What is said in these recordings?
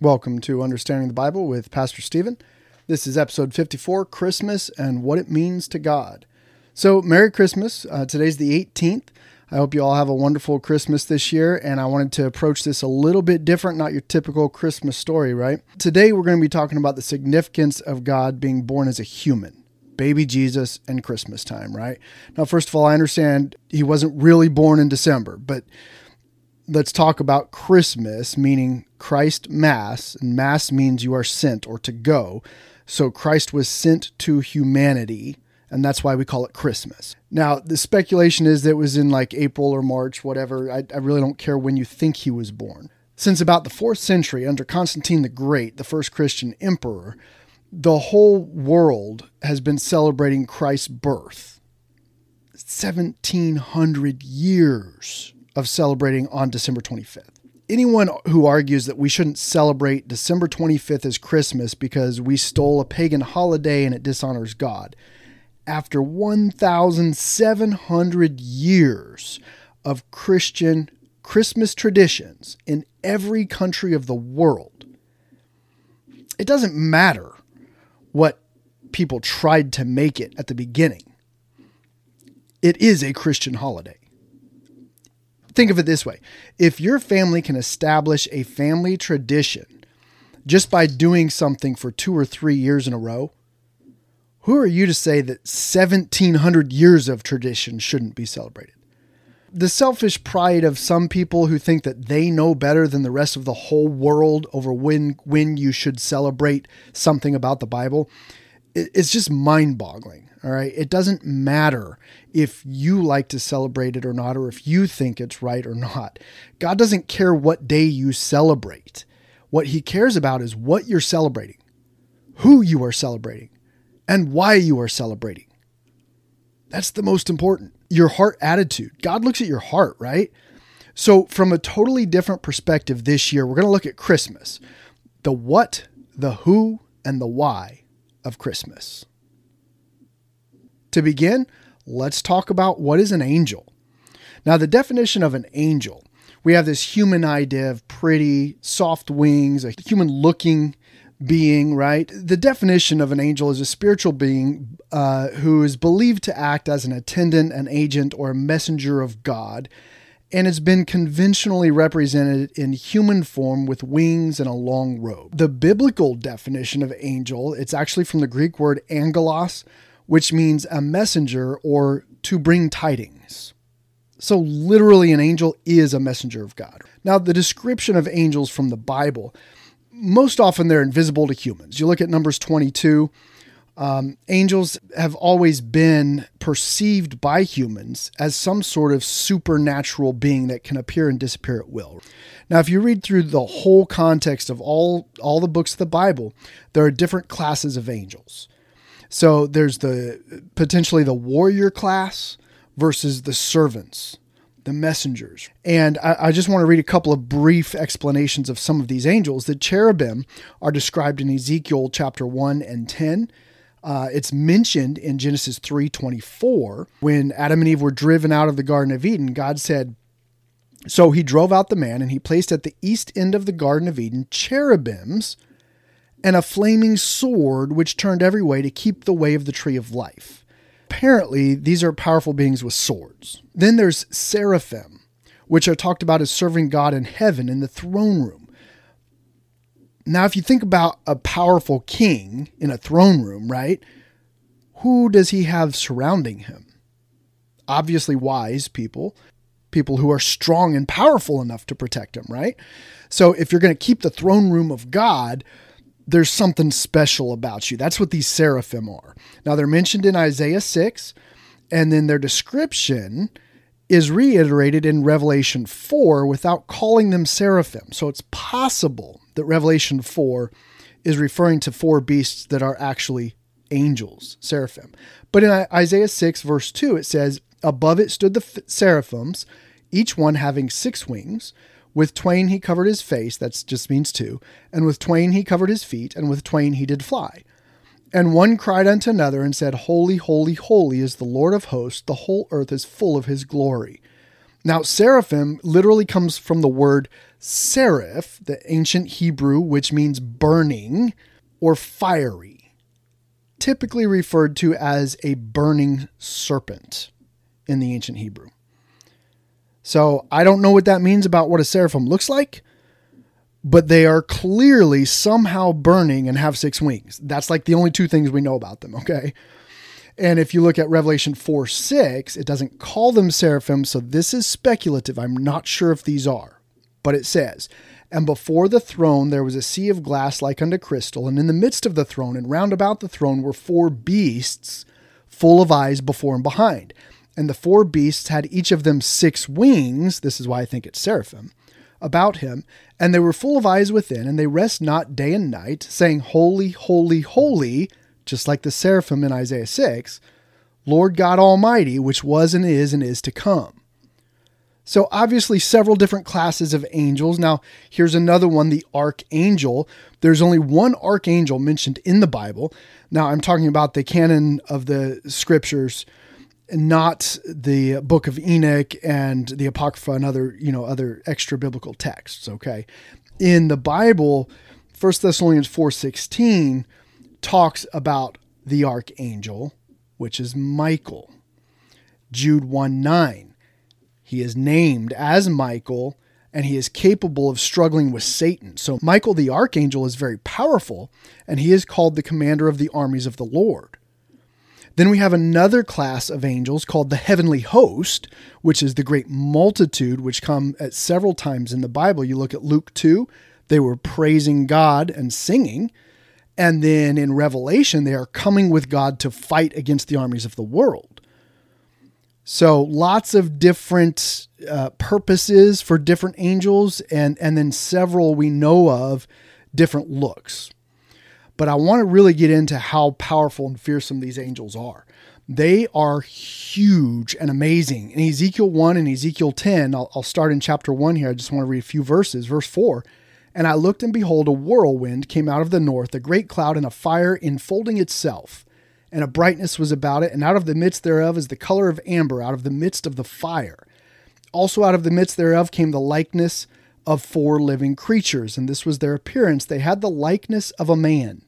Welcome to Understanding the Bible with Pastor Steven. This is episode 54 Christmas and What It Means to God. So, Merry Christmas. Uh, today's the 18th. I hope you all have a wonderful Christmas this year, and I wanted to approach this a little bit different, not your typical Christmas story, right? Today, we're going to be talking about the significance of God being born as a human, baby Jesus, and Christmas time, right? Now, first of all, I understand he wasn't really born in December, but let's talk about Christmas, meaning Christ Mass, and Mass means you are sent or to go. So Christ was sent to humanity and that's why we call it Christmas. Now, the speculation is that it was in like April or March, whatever. I, I, really don't care when you think he was born. Since about the fourth century, under Constantine the Great, the first Christian emperor, the whole world has been celebrating Christ's birth. 1700 years of celebrating on December 25th. Anyone who argues that we shouldn't celebrate December 25th as Christmas because we stole a pagan holiday and it dishonors God after 1,700 years of Christian Christmas traditions in every country of the world, it doesn't matter what people tried to make it at the beginning. It is a Christian holiday. Think of it this way if your family can establish a family tradition just by doing something for two or three years in a row, who are you to say that 1700 years of tradition shouldn't be celebrated? The selfish pride of some people who think that they know better than the rest of the whole world over when when you should celebrate something about the Bible, it's just mind-boggling. All right, it doesn't matter if you like to celebrate it or not, or if you think it's right or not. God doesn't care what day you celebrate. What He cares about is what you're celebrating, who you are celebrating, and why you are celebrating. That's the most important. Your heart attitude. God looks at your heart, right? So, from a totally different perspective this year, we're going to look at Christmas the what, the who, and the why of Christmas. To begin, let's talk about what is an angel. Now, the definition of an angel we have this human idea of pretty, soft wings, a human looking being, right? The definition of an angel is a spiritual being uh, who is believed to act as an attendant, an agent, or a messenger of God, and it's been conventionally represented in human form with wings and a long robe. The biblical definition of angel, it's actually from the Greek word angelos, which means a messenger or to bring tidings. So, literally, an angel is a messenger of God. Now, the description of angels from the Bible most often they're invisible to humans. You look at Numbers 22, um, angels have always been perceived by humans as some sort of supernatural being that can appear and disappear at will. Now, if you read through the whole context of all, all the books of the Bible, there are different classes of angels. So there's the potentially the warrior class versus the servants the messengers. And I, I, just want to read a couple of brief explanations of some of these angels. The cherubim are described in Ezekiel chapter 1 and 10. Uh, it's mentioned in Genesis 3:24 when Adam and Eve were driven out of the Garden of Eden. God said, "So he drove out the man, and he placed at the east end of the Garden of Eden cherubims and a flaming sword which turned every way to keep the way of the tree of life." Apparently, these are powerful beings with swords. Then there's seraphim, which are talked about as serving God in heaven in the throne room. Now, if you think about a powerful king in a throne room, right? Who does he have surrounding him? Obviously, wise people, people who are strong and powerful enough to protect him, right? So, if you're going to keep the throne room of God, there's something special about you. That's what these seraphim are. Now, they're mentioned in Isaiah 6, and then their description is reiterated in Revelation 4 without calling them seraphim. So it's possible that Revelation 4 is referring to four beasts that are actually angels, seraphim. But in Isaiah 6, verse 2, it says, Above it stood the seraphims, each one having six wings. With twain he covered his face, that just means two, and with twain he covered his feet, and with twain he did fly. And one cried unto another and said, Holy, holy, holy is the Lord of hosts, the whole earth is full of his glory. Now, seraphim literally comes from the word seraph, the ancient Hebrew, which means burning or fiery, typically referred to as a burning serpent in the ancient Hebrew. So I don't know what that means about what a seraphim looks like, but they are clearly somehow burning and have six wings. That's like the only two things we know about them, okay? And if you look at Revelation 4 6, it doesn't call them seraphim, so this is speculative. I'm not sure if these are, but it says, And before the throne there was a sea of glass like unto crystal, and in the midst of the throne and round about the throne were four beasts full of eyes before and behind. And the four beasts had each of them six wings. This is why I think it's seraphim about him. And they were full of eyes within, and they rest not day and night, saying, Holy, holy, holy, just like the seraphim in Isaiah 6, Lord God Almighty, which was and is and is to come. So, obviously, several different classes of angels. Now, here's another one the archangel. There's only one archangel mentioned in the Bible. Now, I'm talking about the canon of the scriptures not the book of Enoch and the Apocrypha and other, you know, other extra biblical texts, okay? In the Bible, 1 Thessalonians 4:16 talks about the archangel, which is Michael. Jude 1 9, he is named as Michael and he is capable of struggling with Satan. So, Michael the archangel is very powerful and he is called the commander of the armies of the Lord. Then we have another class of angels called the heavenly host, which is the great multitude, which come at several times in the Bible. You look at Luke 2, they were praising God and singing. And then in Revelation, they are coming with God to fight against the armies of the world. So lots of different uh, purposes for different angels, and, and then several we know of different looks but I want to really get into how powerful and fearsome these angels are. They are huge and amazing. In Ezekiel 1 and Ezekiel 10, I'll, I'll start in chapter 1 here. I just want to read a few verses. Verse 4 And I looked, and behold, a whirlwind came out of the north, a great cloud, and a fire enfolding itself. And a brightness was about it, and out of the midst thereof is the color of amber, out of the midst of the fire. Also out of the midst thereof came the likeness of four living creatures, and this was their appearance. They had the likeness of a man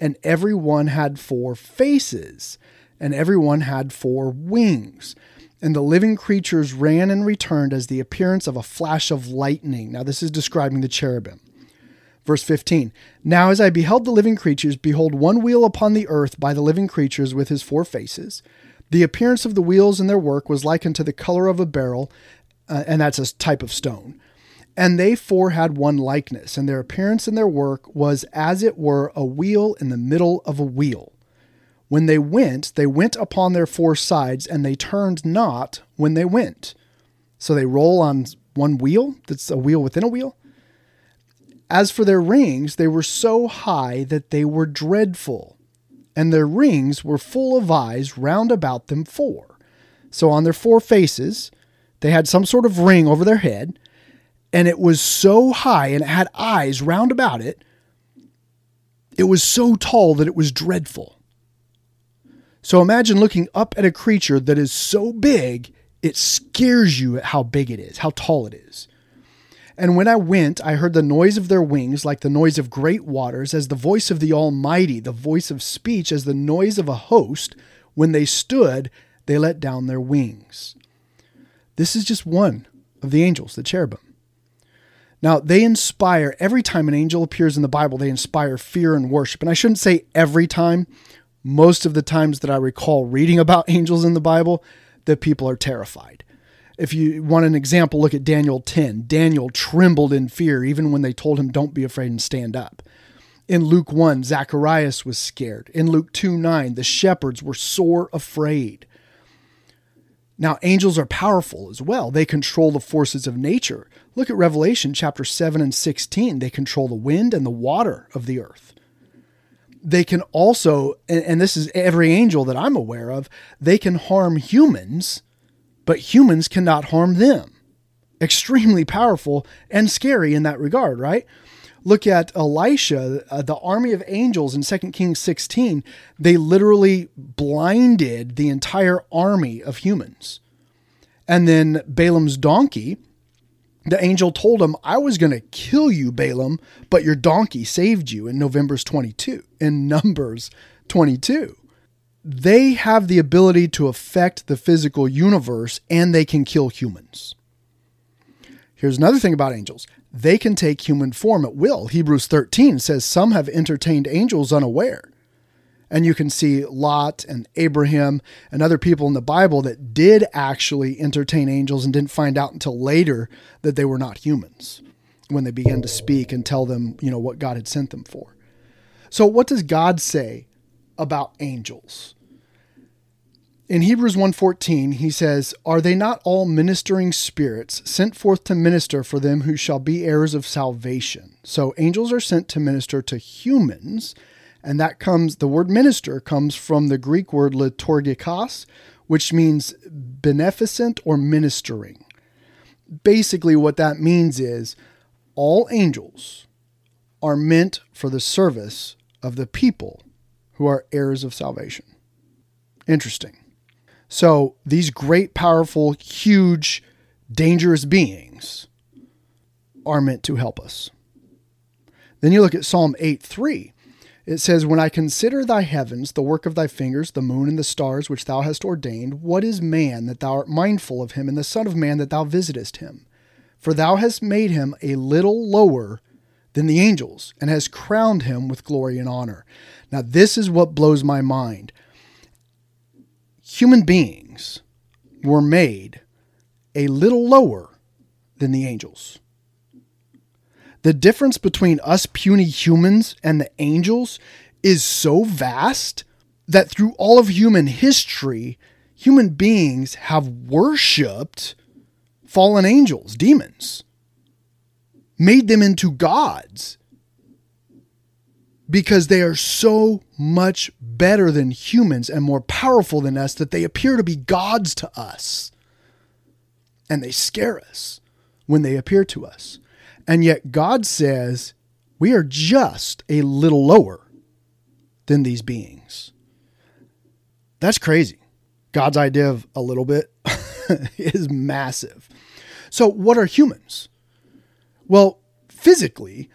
and every one had four faces, and every one had four wings. And the living creatures ran and returned as the appearance of a flash of lightning. Now, this is describing the cherubim. Verse 15 Now, as I beheld the living creatures, behold, one wheel upon the earth by the living creatures with his four faces. The appearance of the wheels and their work was like unto the color of a beryl, uh, and that's a type of stone. And they four had one likeness, and their appearance and their work was as it were a wheel in the middle of a wheel. When they went, they went upon their four sides, and they turned not when they went. So they roll on one wheel, that's a wheel within a wheel. As for their rings, they were so high that they were dreadful, and their rings were full of eyes round about them four. So on their four faces, they had some sort of ring over their head and it was so high and it had eyes round about it. It was so tall that it was dreadful. So imagine looking up at a creature that is so big, it scares you at how big it is, how tall it is. And when I went, I heard the noise of their wings like the noise of great waters, as the voice of the Almighty, the voice of speech, as the noise of a host. When they stood, they let down their wings. This is just one of the angels, the cherubim. Now, they inspire, every time an angel appears in the Bible, they inspire fear and worship. And I shouldn't say every time. Most of the times that I recall reading about angels in the Bible, that people are terrified. If you want an example, look at Daniel 10. Daniel trembled in fear even when they told him, Don't be afraid and stand up. In Luke 1, Zacharias was scared. In Luke 2 9, the shepherds were sore afraid. Now, angels are powerful as well. They control the forces of nature. Look at Revelation chapter 7 and 16. They control the wind and the water of the earth. They can also, and, this is every angel that I'm aware of, they can harm humans, but humans cannot harm them. Extremely powerful and scary in that regard, right? Look at Elisha, uh, the army of angels in 2 Kings 16. They literally blinded the entire army of humans. And then Balaam's donkey, the angel told him, I was going to kill you, Balaam, but your donkey saved you in Numbers 22. In Numbers 22. They have the ability to affect the physical universe and they can kill humans. Here's another thing about angels they can take human form at will. Hebrews 13 says some have entertained angels unaware. And you can see Lot and Abraham and other people in the Bible that did actually entertain angels and didn't find out until later that they were not humans when they began to speak and tell them, you know, what God had sent them for. So what does God say about angels? In Hebrews 1:14 he says, "Are they not all ministering spirits sent forth to minister for them who shall be heirs of salvation?" So angels are sent to minister to humans, and that comes the word minister comes from the Greek word liturgikos, which means beneficent or ministering. Basically what that means is all angels are meant for the service of the people who are heirs of salvation. Interesting. So these great, powerful, huge, dangerous beings are meant to help us. Then you look at Psalm 8 3. It says, When I consider thy heavens, the work of thy fingers, the moon and the stars which thou hast ordained, what is man that thou art mindful of him, and the Son of Man that thou visitest him? For thou hast made him a little lower than the angels, and hast crowned him with glory and honor. Now, this is what blows my mind human beings were made a little lower than the angels. The difference between us puny humans and the angels is so vast that through all of human history, human beings have worshiped fallen angels, demons, made them into gods because they are so much better than humans and more powerful than us that they appear to be gods to us. And they scare us when they appear to us. And yet God says we are just a little lower than these beings. That's crazy. God's idea of a little bit is massive. So, what are humans? Well, physically,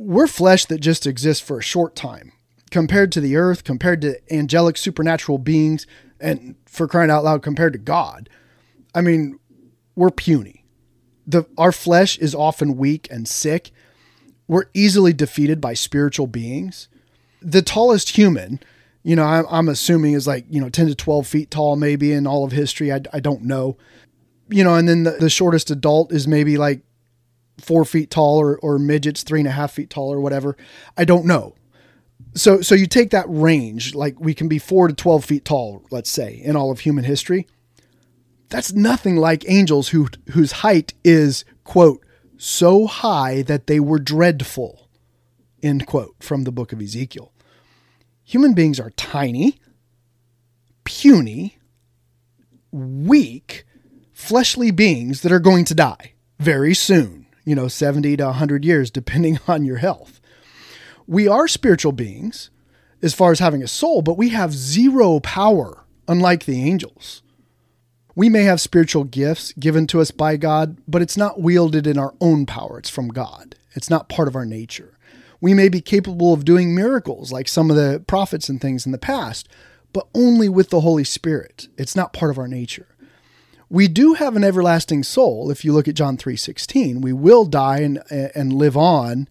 we're flesh that just exists for a short time compared to the earth, compared to angelic supernatural beings, and for crying out loud, compared to God. I mean, we're puny. The, our flesh is often weak and sick. We're easily defeated by spiritual beings. The tallest human, you know, I'm, I'm assuming is like, you know, 10 to 12 feet tall, maybe in all of history. I, I don't know. You know, and then the, the shortest adult is maybe like four feet tall or, or midgets three and a half feet tall or whatever. I don't know. So so you take that range, like we can be four to twelve feet tall, let's say, in all of human history. That's nothing like angels who whose height is, quote, so high that they were dreadful. End quote from the book of Ezekiel. Human beings are tiny, puny, weak, fleshly beings that are going to die very soon you know, 70 to 100 years, depending on your health. We are spiritual beings as far as having a soul, but we have zero power, unlike the angels. We may have spiritual gifts given to us by God, but it's not wielded in our own power. It's from God, it's not part of our nature. We may be capable of doing miracles like some of the prophets and things in the past, but only with the Holy Spirit. It's not part of our nature we do have an everlasting soul. If you look at John 3:16, we will die and and live on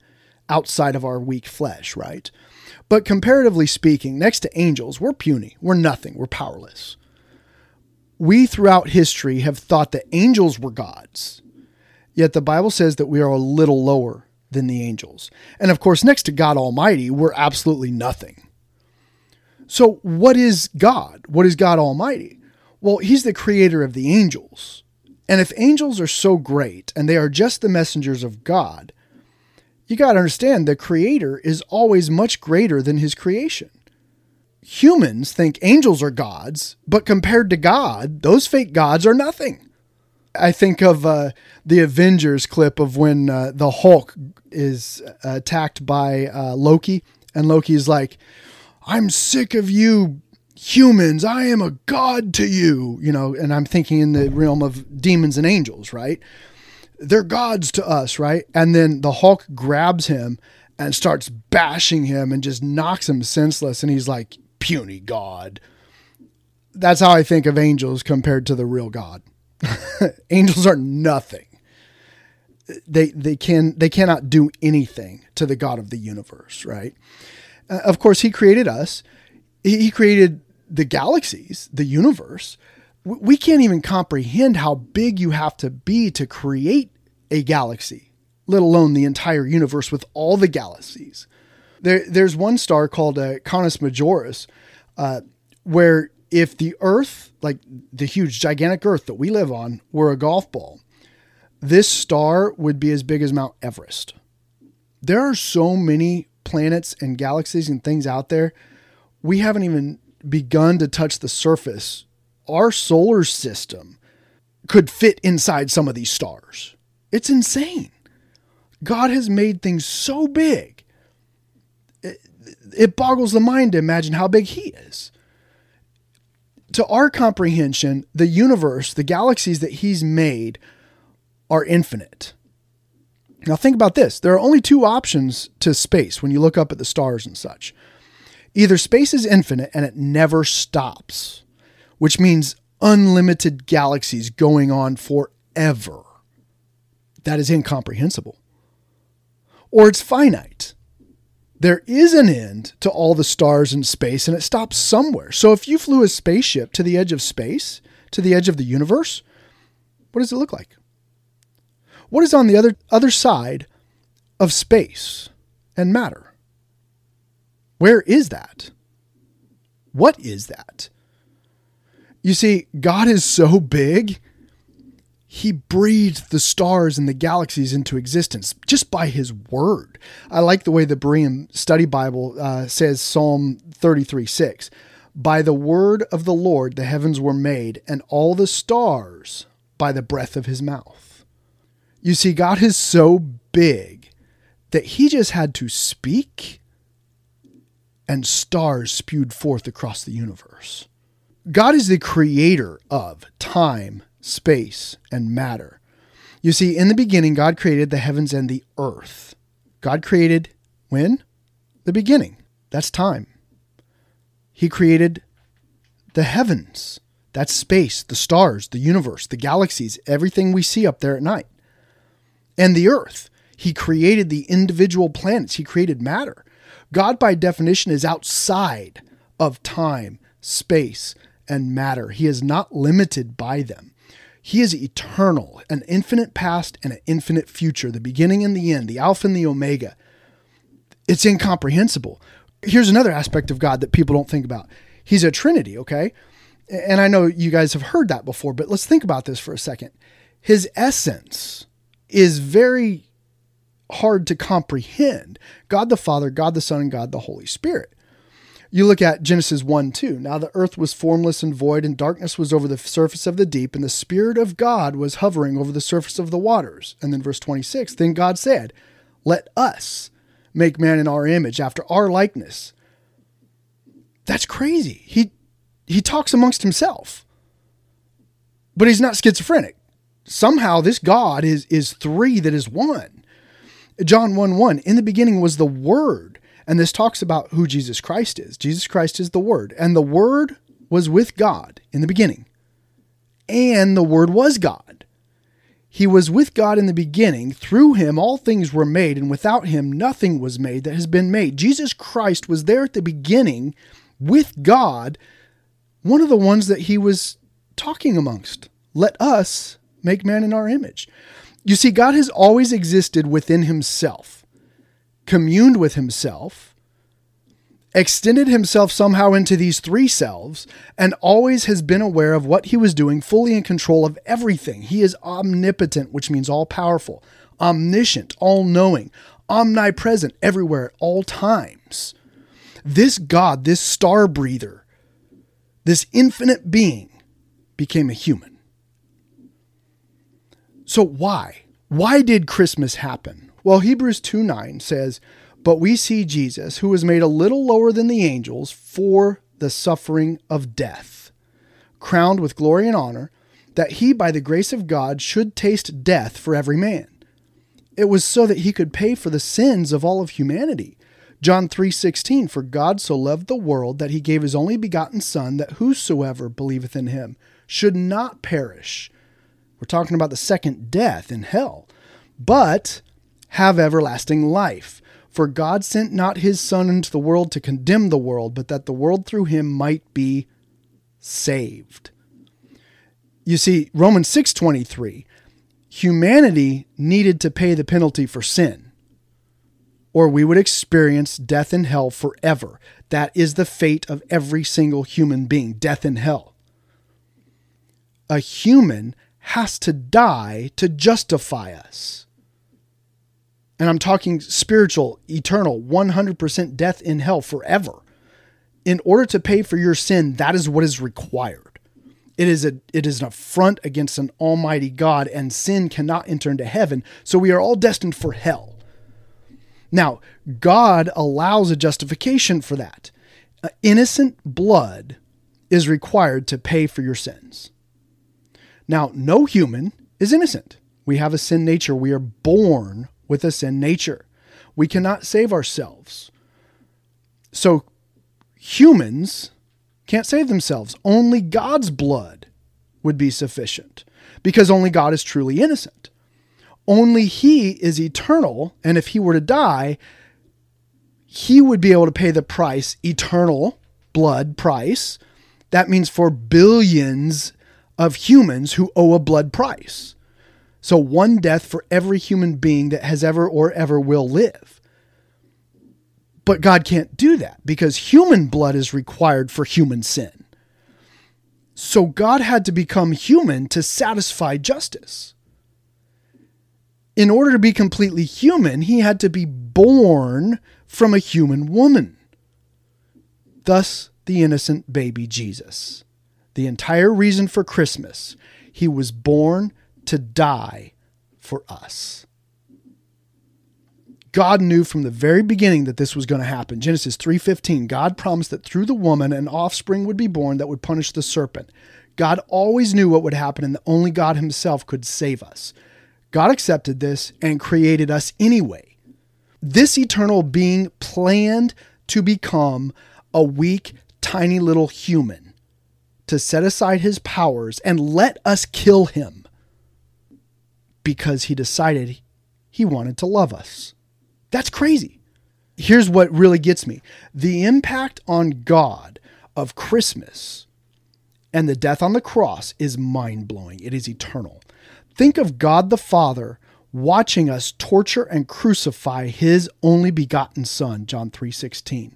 outside of our weak flesh, right? But comparatively speaking, next to angels, we're puny. We're nothing. We're powerless. We throughout history have thought that angels were gods. Yet the Bible says that we are a little lower than the angels. And of course, next to God Almighty, we're absolutely nothing. So, what is God? What is God Almighty? Well, he's the creator of the angels. And if angels are so great and they are just the messengers of God, you got to understand the creator is always much greater than his creation. Humans think angels are gods, but compared to God, those fake gods are nothing. I think of uh, the Avengers clip of when uh, the Hulk is attacked by uh, Loki, and Loki is like, I'm sick of you humans, I am a god to you, you know, and I'm thinking in the realm of demons and angels, right? They're gods to us, right? And then the Hulk grabs him and starts bashing him and just knocks him senseless. And he's like, puny god. That's how I think of angels compared to the real God. angels are nothing. They they can they cannot do anything to the God of the universe, right? Uh, of course, He created us. He, he created the galaxies, the universe, we can't even comprehend how big you have to be to create a galaxy, let alone the entire universe with all the galaxies. There, there's one star called uh, Canis Majoris, uh, where if the Earth, like the huge, gigantic Earth that we live on, were a golf ball, this star would be as big as Mount Everest. There are so many planets and galaxies and things out there. We haven't even begun to touch the surface, our solar system could fit inside some of these stars. It's insane. God has made things so big. It, it boggles the mind to imagine how big He is. To our comprehension, the universe, the galaxies that He's made, are infinite. Now, think about this there are only two options to space when you look up at the stars and such. Either space is infinite and it never stops, which means unlimited galaxies going on forever. That is incomprehensible. Or it's finite. There is an end to all the stars in space and it stops somewhere. So if you flew a spaceship to the edge of space, to the edge of the universe, what does it look like? What is on the other other side of space and matter? Where is that? What is that? You see, God is so big, He breathed the stars and the galaxies into existence just by His word. I like the way the Berean Study Bible uh, says Psalm 33 6. By the word of the Lord the heavens were made, and all the stars by the breath of His mouth. You see, God is so big that He just had to speak and stars spewed forth across the universe. God is the creator of time, space, and matter. You see, in the beginning, God created the heavens and the earth. God created when? The beginning. That's time. He created the heavens. That's space, the stars, the universe, the galaxies, everything we see up there at night. And the earth. He created the individual planets. He created matter. God, by definition, is outside of time, space, and matter. He is not limited by them. He is eternal, an infinite past and an infinite future, the beginning and the end, the Alpha and the Omega. It's incomprehensible. Here's another aspect of God that people don't think about He's a Trinity, okay? And I know you guys have heard that before, but let's think about this for a second. His essence is very hard to comprehend God the Father, God the Son, and God the Holy Spirit. You look at Genesis 1 2. Now the earth was formless and void, and darkness was over the surface of the deep, and the Spirit of God was hovering over the surface of the waters. And then verse 26 Then God said, Let us make man in our image, after our likeness. That's crazy. He, he talks amongst himself, but he's not schizophrenic. Somehow this God is, is three that is one. John 1 1, in the beginning was the Word. And this talks about who Jesus Christ is. Jesus Christ is the Word. And the Word was with God in the beginning. And the Word was God. He was with God in the beginning. Through him, all things were made, and without him, nothing was made that has been made. Jesus Christ was there at the beginning with God, one of the ones that he was talking amongst. Let us make man in our image. You see, God has always existed within himself, communed with himself, extended himself somehow into these three selves, and always has been aware of what he was doing, fully in control of everything. He is omnipotent, which means all powerful, omniscient, all knowing, omnipresent, everywhere at all times. This God, this star breather, this infinite being became a human. So why? Why did Christmas happen? Well, Hebrews 2 9 says, But we see Jesus, who was made a little lower than the angels for the suffering of death, crowned with glory and honor, that he, by the grace of God, should taste death for every man. It was so that he could pay for the sins of all of humanity. John 3:16 For God so loved the world that he gave his only begotten son that whosoever believeth in him should not perish. We're talking about the second death in hell, but have everlasting life. For God sent not his Son into the world to condemn the world, but that the world through him might be saved. You see, Romans 6:23, humanity needed to pay the penalty for sin, or we would experience death in hell forever. That is the fate of every single human being, death in hell. A human has to die to justify us and I'm talking spiritual, eternal, 100% death in hell forever. In order to pay for your sin, that is what is required. It is a it is an affront against an almighty God and sin cannot enter into heaven, so we are all destined for hell. Now, God allows a justification for that. Innocent blood is required to pay for your sins. Now, no human is innocent. We have a sin nature. We are born with a sin nature. We cannot save ourselves. So humans can't save themselves. Only God's blood would be sufficient because only God is truly innocent. Only He is eternal. And if He were to die, He would be able to pay the price, eternal blood price. That means for billions of humans who owe a blood price. So, one death for every human being that has ever or ever will live. But God can't do that because human blood is required for human sin. So, God had to become human to satisfy justice. In order to be completely human, he had to be born from a human woman. Thus, the innocent baby Jesus. The entire reason for Christmas. He was born to die for us. God knew from the very beginning that this was going to happen. Genesis 3:15, God promised that through the woman an offspring would be born that would punish the serpent. God always knew what would happen and that only God himself could save us. God accepted this and created us anyway. This eternal being planned to become a weak, tiny little human to set aside his powers and let us kill him because he decided he wanted to love us. That's crazy. Here's what really gets me the impact on God of Christmas and the death on the cross is mind blowing. It is eternal. Think of God the Father watching us torture and crucify his only begotten son John 3:16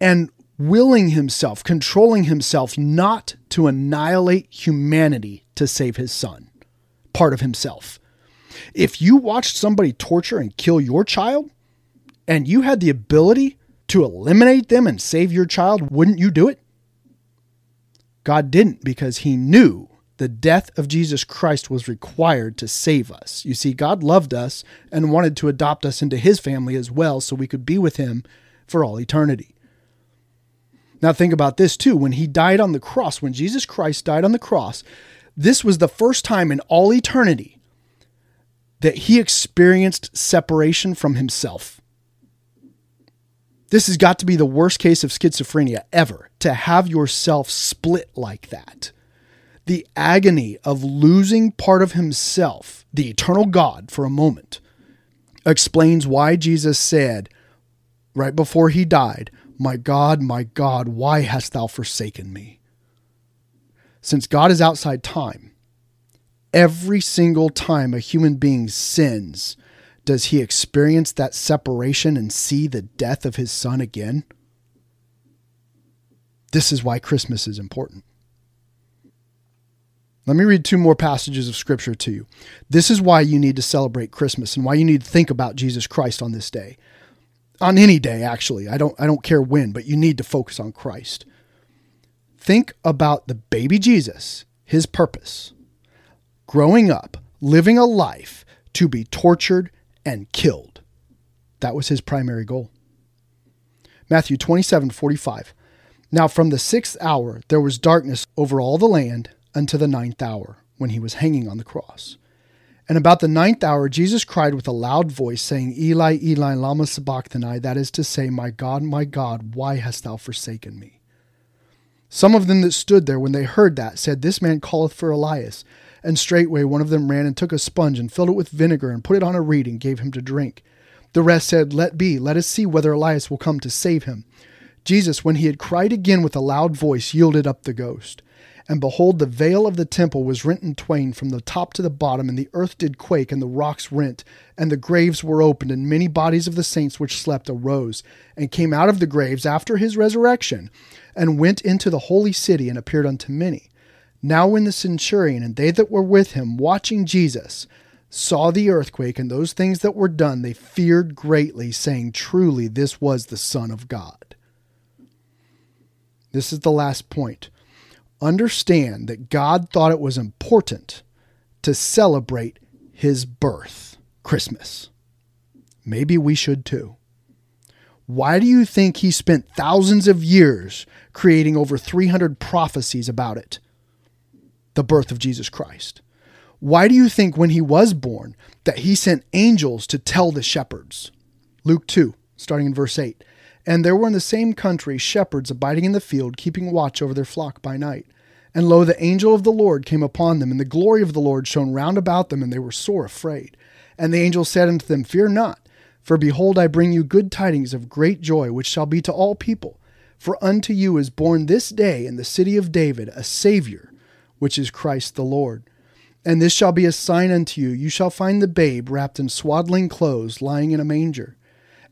and willing himself controlling himself not to annihilate humanity to save his son part of himself if you watched somebody torture and kill your child and you had the ability to eliminate them and save your child, wouldn't you do it? God didn't because he knew the death of Jesus Christ was required to save us. You see, God loved us and wanted to adopt us into his family as well so we could be with him for all eternity. Now, think about this too. When he died on the cross, when Jesus Christ died on the cross, this was the first time in all eternity that he experienced separation from himself. This has got to be the worst case of schizophrenia ever to have yourself split like that. The agony of losing part of himself, the eternal God, for a moment, explains why Jesus said, right before he died, My God, my God, why hast thou forsaken me? Since God is outside time, every single time a human being sins, does he experience that separation and see the death of his son again? This is why Christmas is important. Let me read two more passages of scripture to you. This is why you need to celebrate Christmas and why you need to think about Jesus Christ on this day. On any day actually. I don't I don't care when, but you need to focus on Christ. Think about the baby Jesus, his purpose growing up, living a life to be tortured and killed. That was his primary goal. Matthew 27 45. Now from the sixth hour there was darkness over all the land unto the ninth hour, when he was hanging on the cross. And about the ninth hour Jesus cried with a loud voice, saying, Eli, Eli, lama sabachthani, that is to say, My God, my God, why hast thou forsaken me? Some of them that stood there, when they heard that, said, This man calleth for Elias. And straightway one of them ran and took a sponge and filled it with vinegar and put it on a reed and gave him to drink. The rest said, Let be, let us see whether Elias will come to save him. Jesus, when he had cried again with a loud voice, yielded up the ghost. And behold, the veil of the temple was rent in twain from the top to the bottom, and the earth did quake, and the rocks rent, and the graves were opened, and many bodies of the saints which slept arose, and came out of the graves after his resurrection, and went into the holy city, and appeared unto many. Now, when the centurion and they that were with him, watching Jesus, saw the earthquake and those things that were done, they feared greatly, saying, Truly, this was the Son of God. This is the last point understand that God thought it was important to celebrate his birth, Christmas. Maybe we should too. Why do you think he spent thousands of years creating over 300 prophecies about it? The birth of Jesus Christ. Why do you think when he was born that he sent angels to tell the shepherds? Luke 2, starting in verse 8. And there were in the same country shepherds abiding in the field, keeping watch over their flock by night. And lo, the angel of the Lord came upon them, and the glory of the Lord shone round about them, and they were sore afraid. And the angel said unto them, Fear not, for behold, I bring you good tidings of great joy, which shall be to all people. For unto you is born this day in the city of David a Saviour, which is Christ the Lord. And this shall be a sign unto you you shall find the babe wrapped in swaddling clothes, lying in a manger.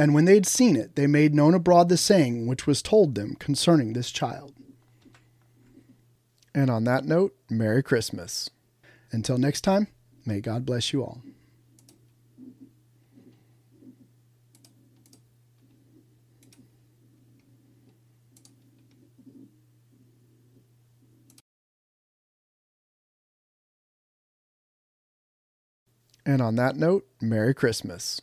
And when they had seen it, they made known abroad the saying which was told them concerning this child. And on that note, Merry Christmas. Until next time, may God bless you all. And on that note, Merry Christmas.